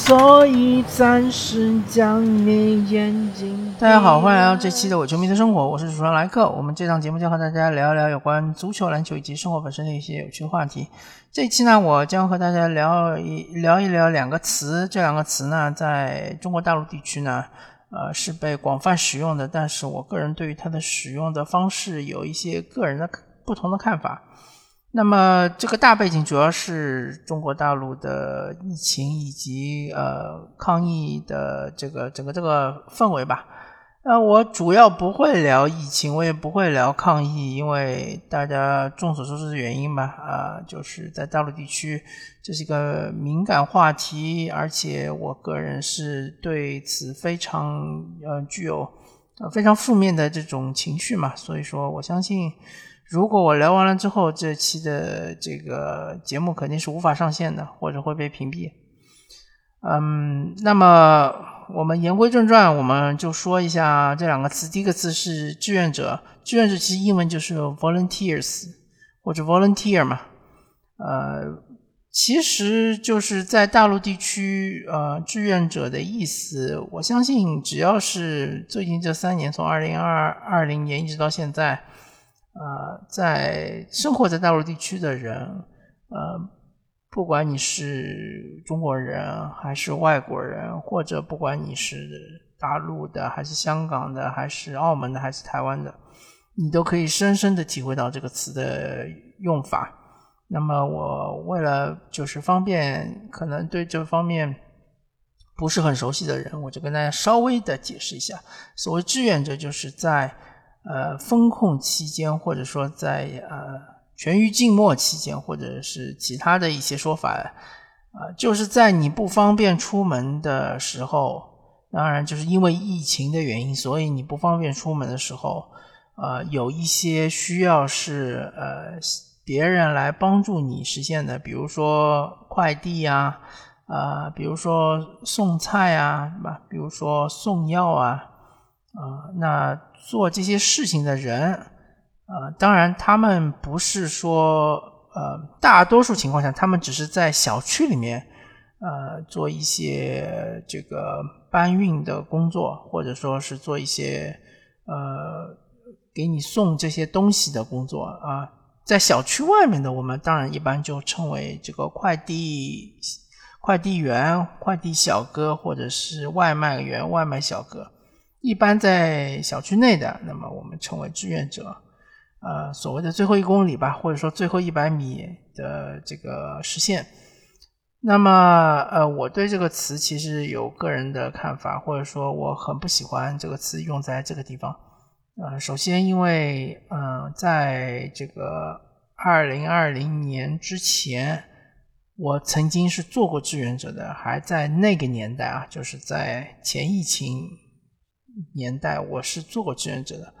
所以暂时将你眼睛。大家好，欢迎来到这期的我球迷的生活，我是主持人莱克。我们这档节目将和大家聊一聊有关足球、篮球以及生活本身的一些有趣的话题。这期呢，我将和大家聊一聊一聊两个词，这两个词呢，在中国大陆地区呢，呃，是被广泛使用的，但是我个人对于它的使用的方式有一些个人的不同的看法。那么这个大背景主要是中国大陆的疫情以及呃抗疫的这个整个这个氛围吧。那我主要不会聊疫情，我也不会聊抗疫，因为大家众所周知的原因吧。啊，就是在大陆地区这是一个敏感话题，而且我个人是对此非常呃具有呃非常负面的这种情绪嘛，所以说我相信。如果我聊完了之后，这期的这个节目肯定是无法上线的，或者会被屏蔽。嗯，那么我们言归正传，我们就说一下这两个词。第一个词是志愿者，志愿者其实英文就是 volunteers 或者 volunteer 嘛。呃，其实就是在大陆地区，呃，志愿者的意思，我相信只要是最近这三年，从二零二二零年一直到现在。呃，在生活在大陆地区的人，呃，不管你是中国人还是外国人，或者不管你是大陆的还是香港的，还是澳门的还是台湾的，你都可以深深的体会到这个词的用法。那么，我为了就是方便，可能对这方面不是很熟悉的人，我就跟大家稍微的解释一下。所谓志愿者，就是在。呃，封控期间，或者说在呃全域静默期间，或者是其他的一些说法，啊，就是在你不方便出门的时候，当然就是因为疫情的原因，所以你不方便出门的时候，呃，有一些需要是呃别人来帮助你实现的，比如说快递呀，啊，比如说送菜啊，是吧？比如说送药啊。啊，那做这些事情的人，呃，当然他们不是说，呃，大多数情况下，他们只是在小区里面，呃，做一些这个搬运的工作，或者说是做一些，呃，给你送这些东西的工作啊。在小区外面的，我们当然一般就称为这个快递快递员、快递小哥，或者是外卖员、外卖小哥。一般在小区内的，那么我们称为志愿者，呃，所谓的最后一公里吧，或者说最后一百米的这个实现。那么，呃，我对这个词其实有个人的看法，或者说我很不喜欢这个词用在这个地方。呃，首先，因为，嗯，在这个二零二零年之前，我曾经是做过志愿者的，还在那个年代啊，就是在前疫情。年代我是做过志愿者的，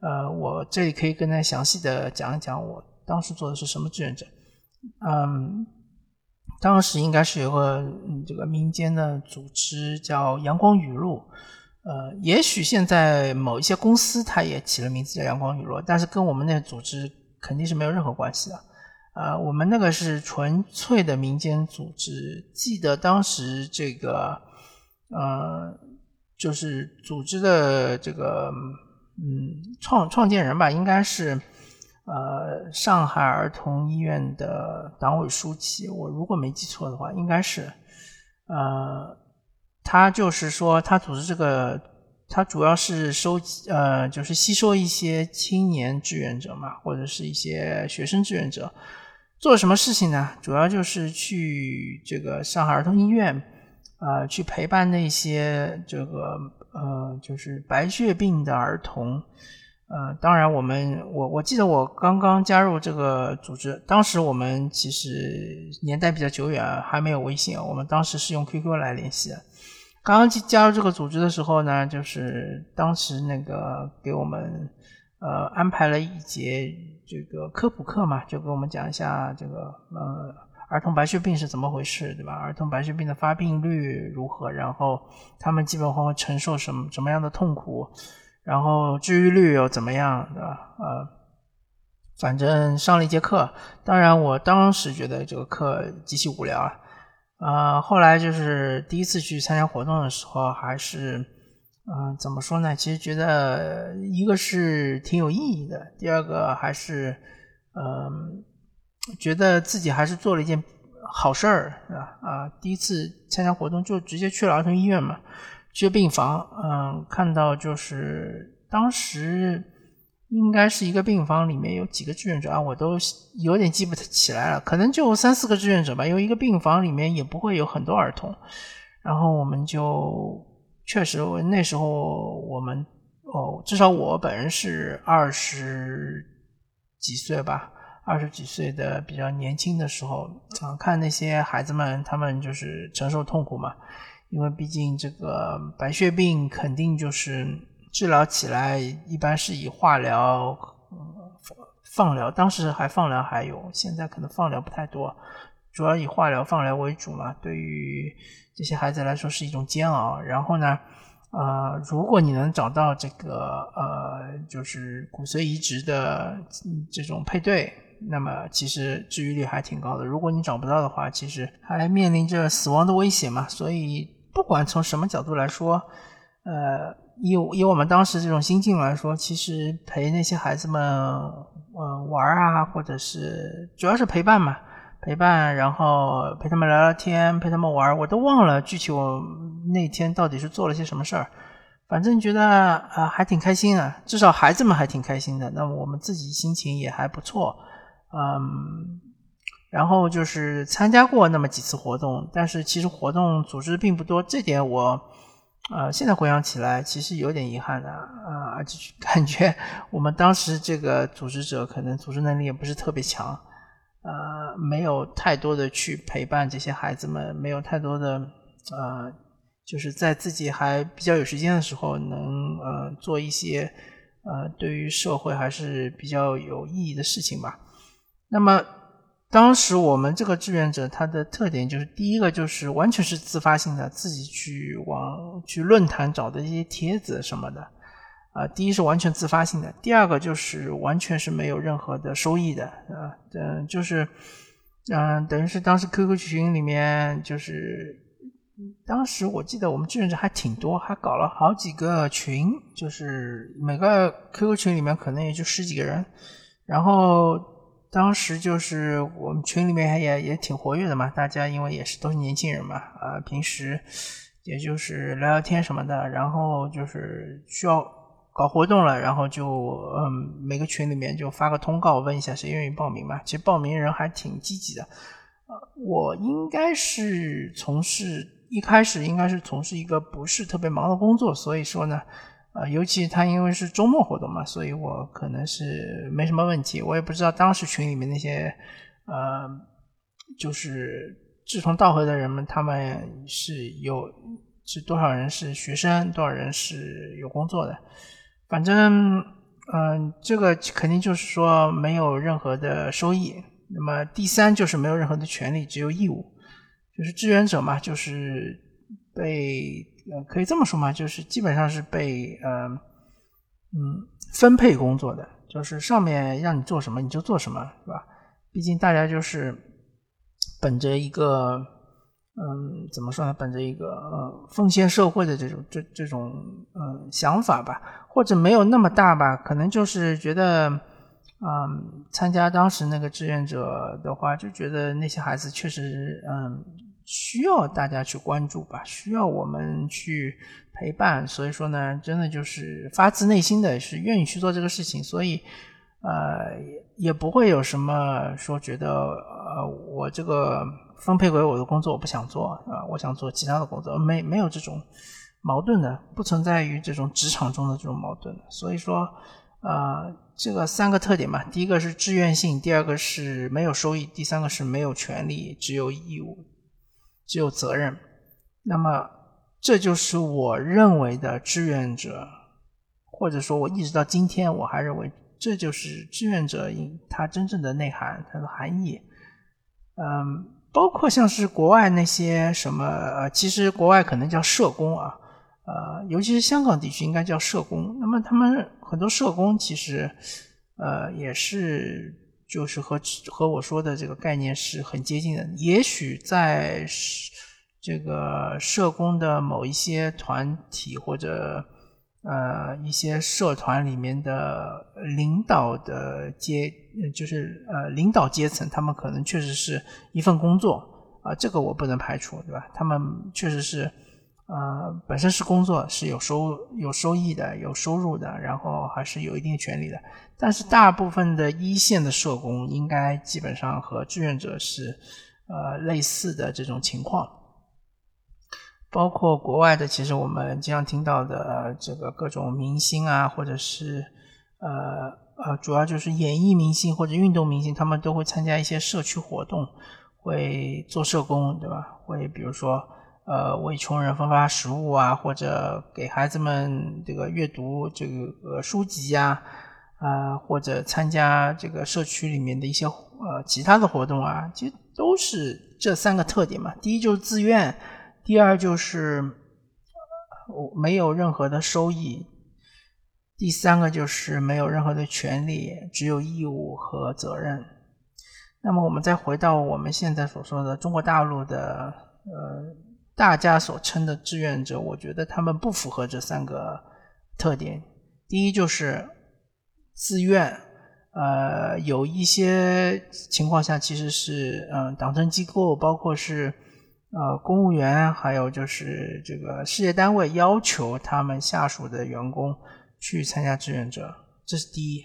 呃，我这里可以跟大家详细的讲一讲我当时做的是什么志愿者。嗯，当时应该是有个这个民间的组织叫阳光雨露，呃，也许现在某一些公司它也起了名字叫阳光雨露，但是跟我们那个组织肯定是没有任何关系的。呃，我们那个是纯粹的民间组织，记得当时这个，呃。就是组织的这个，嗯，创创建人吧，应该是，呃，上海儿童医院的党委书记。我如果没记错的话，应该是，呃，他就是说，他组织这个，他主要是收集，呃，就是吸收一些青年志愿者嘛，或者是一些学生志愿者，做什么事情呢？主要就是去这个上海儿童医院。啊，去陪伴那些这个呃，就是白血病的儿童。呃，当然，我们我我记得我刚刚加入这个组织，当时我们其实年代比较久远，还没有微信，我们当时是用 QQ 来联系的。刚刚加入这个组织的时候呢，就是当时那个给我们呃安排了一节这个科普课嘛，就给我们讲一下这个呃。儿童白血病是怎么回事，对吧？儿童白血病的发病率如何？然后他们基本会承受什么什么样的痛苦？然后治愈率又怎么样？对吧？呃，反正上了一节课。当然，我当时觉得这个课极其无聊啊。呃，后来就是第一次去参加活动的时候，还是，嗯，怎么说呢？其实觉得一个是挺有意义的，第二个还是，嗯，觉得自己还是做了一件好事儿，是吧？啊，第一次参加活动就直接去了儿童医院嘛，去病房，嗯，看到就是当时。应该是一个病房里面有几个志愿者啊，我都有点记不起来了，可能就三四个志愿者吧。因为一个病房里面也不会有很多儿童，然后我们就确实那时候我们哦，至少我本人是二十几岁吧，二十几岁的比较年轻的时候啊，看那些孩子们，他们就是承受痛苦嘛，因为毕竟这个白血病肯定就是。治疗起来一般是以化疗、嗯放疗，当时还放疗还有，现在可能放疗不太多，主要以化疗、放疗为主嘛。对于这些孩子来说是一种煎熬。然后呢，呃，如果你能找到这个呃，就是骨髓移植的这种配对，那么其实治愈率还挺高的。如果你找不到的话，其实还面临着死亡的威胁嘛。所以不管从什么角度来说，呃。以以我们当时这种心境来说，其实陪那些孩子们，呃，玩啊，或者是主要是陪伴嘛，陪伴，然后陪他们聊聊天，陪他们玩，我都忘了具体我那天到底是做了些什么事儿，反正觉得啊还挺开心的，至少孩子们还挺开心的，那我们自己心情也还不错，嗯，然后就是参加过那么几次活动，但是其实活动组织并不多，这点我。呃，现在回想起来，其实有点遗憾的啊，而且感觉我们当时这个组织者可能组织能力也不是特别强，呃，没有太多的去陪伴这些孩子们，没有太多的呃，就是在自己还比较有时间的时候，能呃做一些呃对于社会还是比较有意义的事情吧。那么。当时我们这个志愿者，他的特点就是第一个就是完全是自发性的，自己去往去论坛找的一些帖子什么的，啊，第一是完全自发性的，第二个就是完全是没有任何的收益的，啊，嗯，就是，嗯，等于是当时 QQ 群里面就是，当时我记得我们志愿者还挺多，还搞了好几个群，就是每个 QQ 群里面可能也就十几个人，然后。当时就是我们群里面也也挺活跃的嘛，大家因为也是都是年轻人嘛，啊，平时也就是聊聊天什么的，然后就是需要搞活动了，然后就嗯每个群里面就发个通告，问一下谁愿意报名嘛。其实报名人还挺积极的，呃，我应该是从事一开始应该是从事一个不是特别忙的工作，所以说呢。啊，尤其他因为是周末活动嘛，所以我可能是没什么问题。我也不知道当时群里面那些，呃，就是志同道合的人们，他们是有是多少人是学生，多少人是有工作的。反正，嗯，这个肯定就是说没有任何的收益。那么第三就是没有任何的权利，只有义务，就是志愿者嘛，就是被。呃，可以这么说嘛，就是基本上是被呃嗯分配工作的，就是上面让你做什么你就做什么，是吧？毕竟大家就是本着一个嗯怎么说呢，本着一个呃奉献社会的这种这这种嗯想法吧，或者没有那么大吧，可能就是觉得嗯参加当时那个志愿者的话，就觉得那些孩子确实嗯。需要大家去关注吧，需要我们去陪伴，所以说呢，真的就是发自内心的是愿意去做这个事情，所以呃也不会有什么说觉得呃我这个分配给我的工作我不想做啊，我想做其他的工作，没没有这种矛盾的，不存在于这种职场中的这种矛盾的，所以说呃这个三个特点嘛，第一个是志愿性，第二个是没有收益，第三个是没有权利，只有义务。只有责任，那么这就是我认为的志愿者，或者说，我一直到今天我还认为这就是志愿者它真正的内涵，它的含义。嗯，包括像是国外那些什么，呃，其实国外可能叫社工啊，呃，尤其是香港地区应该叫社工。那么他们很多社工其实，呃，也是就是和和我说的这个概念是很接近的。也许在这个社工的某一些团体或者呃一些社团里面的领导的阶，就是呃领导阶层，他们可能确实是一份工作啊，这个我不能排除，对吧？他们确实是。呃，本身是工作，是有收有收益的，有收入的，然后还是有一定权利的。但是大部分的一线的社工，应该基本上和志愿者是呃类似的这种情况。包括国外的，其实我们经常听到的这个各种明星啊，或者是呃呃，主要就是演艺明星或者运动明星，他们都会参加一些社区活动，会做社工，对吧？会比如说。呃，为穷人分发食物啊，或者给孩子们这个阅读这个书籍呀，啊，或者参加这个社区里面的一些呃其他的活动啊，其实都是这三个特点嘛。第一就是自愿，第二就是我没有任何的收益，第三个就是没有任何的权利，只有义务和责任。那么我们再回到我们现在所说的中国大陆的呃。大家所称的志愿者，我觉得他们不符合这三个特点。第一就是自愿，呃，有一些情况下其实是，嗯，党政机构，包括是呃公务员，还有就是这个事业单位要求他们下属的员工去参加志愿者，这是第一。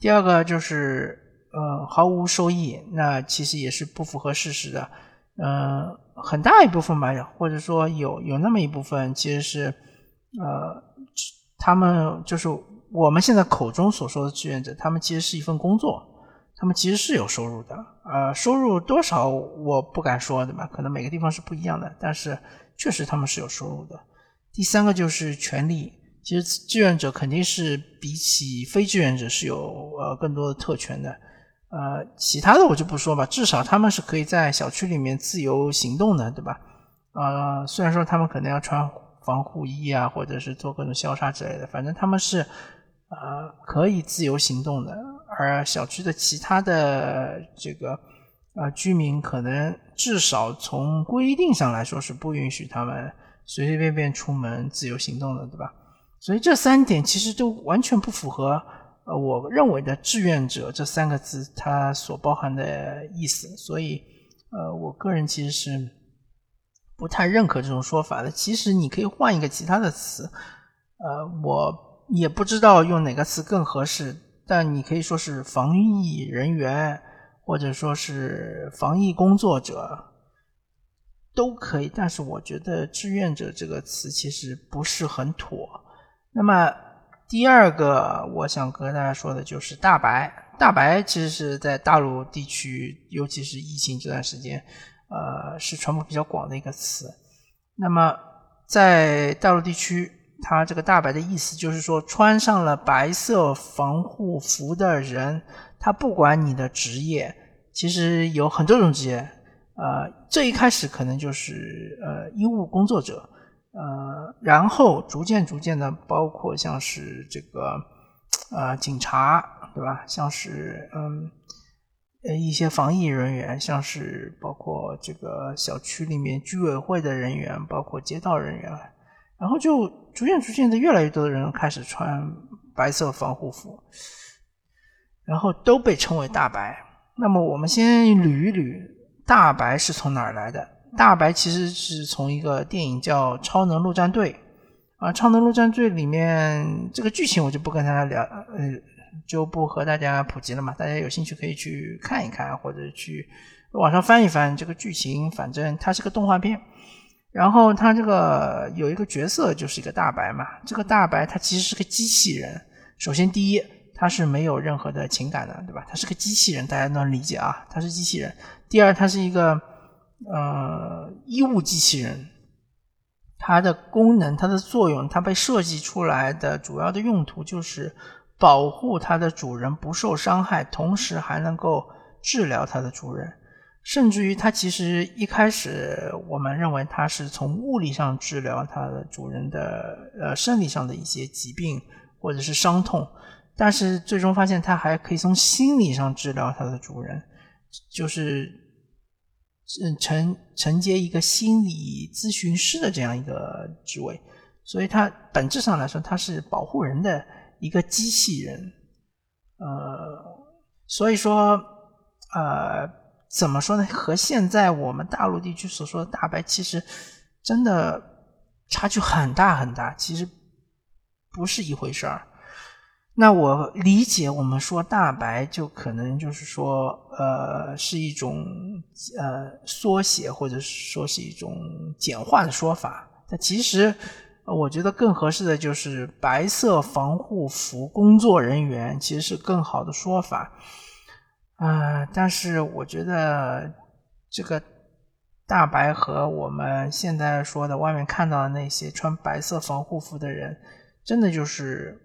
第二个就是，呃，毫无收益，那其实也是不符合事实的。嗯，很大一部分吧，或者说有有那么一部分，其实是，呃，他们就是我们现在口中所说的志愿者，他们其实是一份工作，他们其实是有收入的，呃，收入多少我不敢说，对吧？可能每个地方是不一样的，但是确实他们是有收入的。第三个就是权利，其实志愿者肯定是比起非志愿者是有呃更多的特权的。呃，其他的我就不说吧，至少他们是可以在小区里面自由行动的，对吧？呃，虽然说他们可能要穿防护衣啊，或者是做各种消杀之类的，反正他们是呃可以自由行动的。而小区的其他的这个呃居民，可能至少从规定上来说是不允许他们随随便便出门自由行动的，对吧？所以这三点其实都完全不符合。呃，我认为的志愿者这三个字，它所包含的意思，所以，呃，我个人其实是不太认可这种说法的。其实你可以换一个其他的词，呃，我也不知道用哪个词更合适，但你可以说是防疫人员，或者说是防疫工作者，都可以。但是我觉得志愿者这个词其实不是很妥。那么。第二个我想和大家说的就是大白。大白其实是在大陆地区，尤其是疫情这段时间，呃，是传播比较广的一个词。那么在大陆地区，它这个大白的意思就是说，穿上了白色防护服的人，他不管你的职业，其实有很多种职业，呃，这一开始可能就是呃医务工作者。呃，然后逐渐逐渐的，包括像是这个，呃，警察，对吧？像是嗯，呃，一些防疫人员，像是包括这个小区里面居委会的人员，包括街道人员，然后就逐渐逐渐的，越来越多的人开始穿白色防护服，然后都被称为大白。那么我们先捋一捋，大白是从哪儿来的？大白其实是从一个电影叫《超能陆战队》啊，《超能陆战队》里面这个剧情我就不跟大家聊，呃，就不和大家普及了嘛。大家有兴趣可以去看一看，或者去网上翻一翻这个剧情。反正它是个动画片，然后它这个有一个角色就是一个大白嘛。这个大白它其实是个机器人。首先第一，它是没有任何的情感的，对吧？它是个机器人，大家能理解啊？它是机器人。第二，它是一个。呃，医务机器人，它的功能、它的作用，它被设计出来的主要的用途就是保护它的主人不受伤害，同时还能够治疗它的主人。甚至于，它其实一开始我们认为它是从物理上治疗它的主人的呃生理上的一些疾病或者是伤痛。但是最终发现它还可以从心理上治疗它的主人，就是承承接一个心理咨询师的这样一个职位，所以它本质上来说，它是保护人的一个机器人。呃，所以说，呃，怎么说呢？和现在我们大陆地区所说的大白，其实真的差距很大很大，其实不是一回事儿。那我理解，我们说大白，就可能就是说，呃，是一种呃缩写，或者说是一种简化的说法。但其实，我觉得更合适的就是白色防护服工作人员，其实是更好的说法。啊，但是我觉得这个大白和我们现在说的外面看到的那些穿白色防护服的人，真的就是。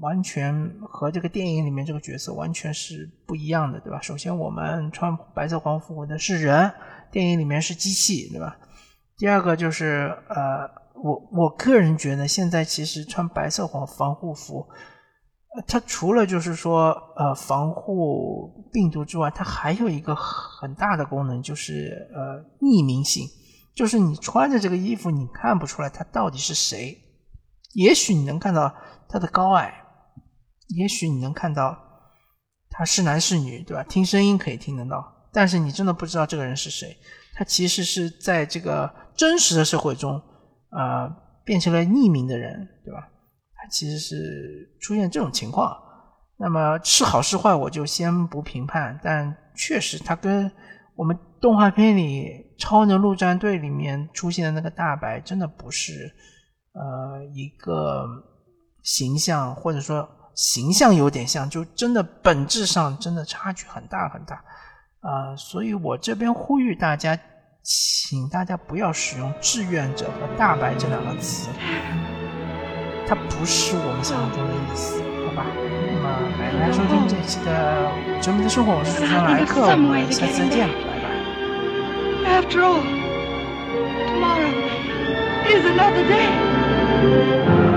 完全和这个电影里面这个角色完全是不一样的，对吧？首先，我们穿白色防护服的是人，电影里面是机器，对吧？第二个就是，呃，我我个人觉得，现在其实穿白色防防护服，它除了就是说，呃，防护病毒之外，它还有一个很大的功能，就是呃，匿名性，就是你穿着这个衣服，你看不出来他到底是谁，也许你能看到。他的高矮，也许你能看到他是男是女，对吧？听声音可以听得到，但是你真的不知道这个人是谁。他其实是在这个真实的社会中，呃，变成了匿名的人，对吧？他其实是出现这种情况。那么是好是坏，我就先不评判。但确实，他跟我们动画片里《超能陆战队》里面出现的那个大白，真的不是呃一个。形象或者说形象有点像，就真的本质上真的差距很大很大，啊，所以我这边呼吁大家，请大家不要使用志愿者和大白这两个词，它不是我们想象中的意思，好吧？那么感谢大家收听这期的《全民的生活》，我是主持人莱克，我们下次再见，拜拜。After all, tomorrow is another day. thank you